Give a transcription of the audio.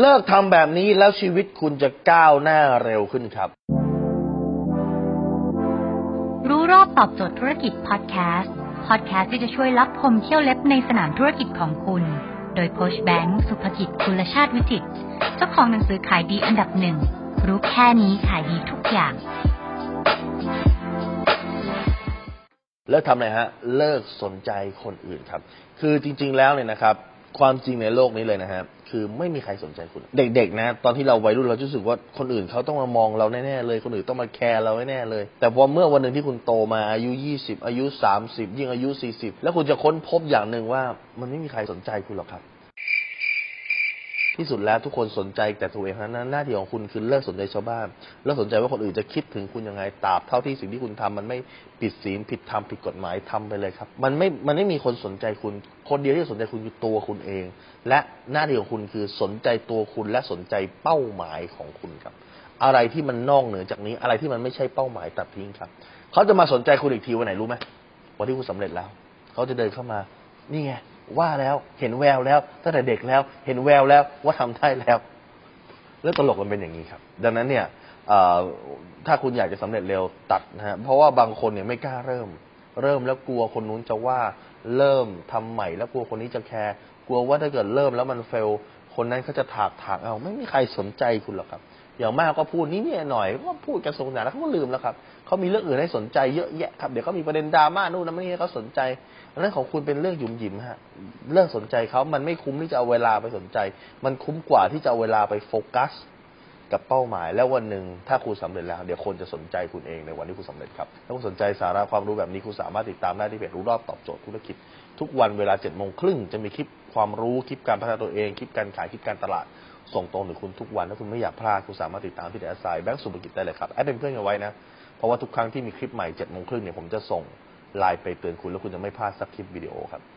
เลิกทำแบบนี้แล้วชีวิตคุณจะก้าวหน้าเร็วขึ้นครับ รู้รอบตอบโจทย์ธุรกิจพอดแคสต์ พอดแคสต์ที่จะช่วยรับพมเที่ยวเล็บในสนามธุรกิจของคุณ โดยโคชแบงค์สุภกิจคุณชาติวิจิตรเจ้าของหนังสือขายดีอันดับหนึ่ง รู้แค่นี้ขายดีทุกอย่าง เลิกทำอะไรฮะ เลิกสนใจคนอื่นครับ คือจริง ๆ แล้วเนี่ยนะครับ ความจริงในโลกนี้เลยนะครับ คือไม่มีใครสนใจคุณ เด็ก ๆ นะ ตอนที่เราวัยรุ่นเราจะรู้สึกว่าคนอื่นเขาต้องมามองเราแน่ๆเลย คนอื่นต้องมาแคร์เราแน่ๆเลย แต่พอเมื่อวันหนึ่งที่คุณโตมาอายุ 20 อายุ 30 ยิ่งอายุ 40 แล้วคุณจะค้นพบอย่างหนึ่งว่ามันไม่มีใครสนใจคุณหรอกครับ ที่สุดแล้วทุกคนสนใจแต่ตัวเองนั้นหน้าที่ของคุณคือเลิกสนใจชาวบ้านเลิกสนใจว่าคนอื่นจะคิดถึงคุณยังไงตราบเท่าที่สิ่งที่คุณทำมันไม่ผิดศีลผิดธรรมผิดกฎหมายทำไปเลยครับ มันไม่มันไม่มีคนสนใจคุณ คนเดียวที่สนใจคุณคือตัวคุณเอง และหน้าที่ของคุณคือสนใจตัวคุณและสนใจเป้าหมายของคุณครับ อะไรที่มันนอกเหนือจากนี้อะไรที่มันไม่ใช่เป้าหมายตัดทิ้งครับเขาจะมาสนใจคุณอีกทีวันไหนรู้ไหมวันที่คุณสำเร็จแล้วเขาจะเดินเข้ามา นี่ไง ว่าแล้วเห็นแววแล้วตั้งแต่เด็กแล้ว เห็นแววแล้วว่าทำได้แล้วเรื่องตลกมันเป็นอย่างนี้ครับ ดังนั้นเนี่ยถ้าคุณอยากจะสำเร็จเร็วตัดนะฮะเพราะว่าบางคนเนี่ยไม่กล้าเริ่ม เริ่มแล้วกลัวคนนู้นจะว่าเริ่มทำใหม่แล้วกลัวคนนี้จะแคร์กลัวว่าถ้าเกิดเริ่มแล้วมันเฟลคนนั้นเขาจะถากถากเอาไม่มีใครสนใจคุณหรอกครับ อย่างมากก็พูดนิดเนี่ยหน่อยก็พูดกระทรวงสารแล้วเขาก็ลืมแล้วครับเขามีเรื่องอื่นให้สนใจเยอะแยะครับเดี๋ยวเขามีประเด็นดราม่านู่นนั่นนี่ให้เขาสนใจเรื่องของคุณเป็นเรื่องหยุมหยิมฮะเรื่องสนใจเขามันไม่คุ้มที่จะเอาเวลาไปสนใจ มันคุ้มกว่าที่จะเอาเวลาไปโฟกัส กับเป้าหมาย แล้ววันหนึ่งถ้าคุณสำเร็จแล้ว เดี๋ยวคนจะสนใจคุณเองในวันที่คุณสำเร็จครับถ้าคุณสนใจสาระความรู้แบบนี้คุณสามารถติดตามได้ที่เพจรู้รอบตอบโจทย์ธุรกิจ ทุกวันเวลาเจ็ดโมงครึ่งจะมีคลิปความรู้คลิปการพัฒนาตัวเองคลิปการขายคลิปการตลาดส่งตรงถึงคุณทุกวันถ้าคุณไม่อยากพลาดคุณสามารถติดตามที่เดอะไซแบงก์สุภกิจได้เลยครับแอดเป็นเพื่อนกันไว้นะเพราะว่าทุกครั้งที่มีคลิปใหม่เจ็ดโมงครึ่งเนี่ยผมจะส่งไลน์ไปเตือนคุณแล้วคุณจะไม่พลาดสักคลิปวิดีโอครับ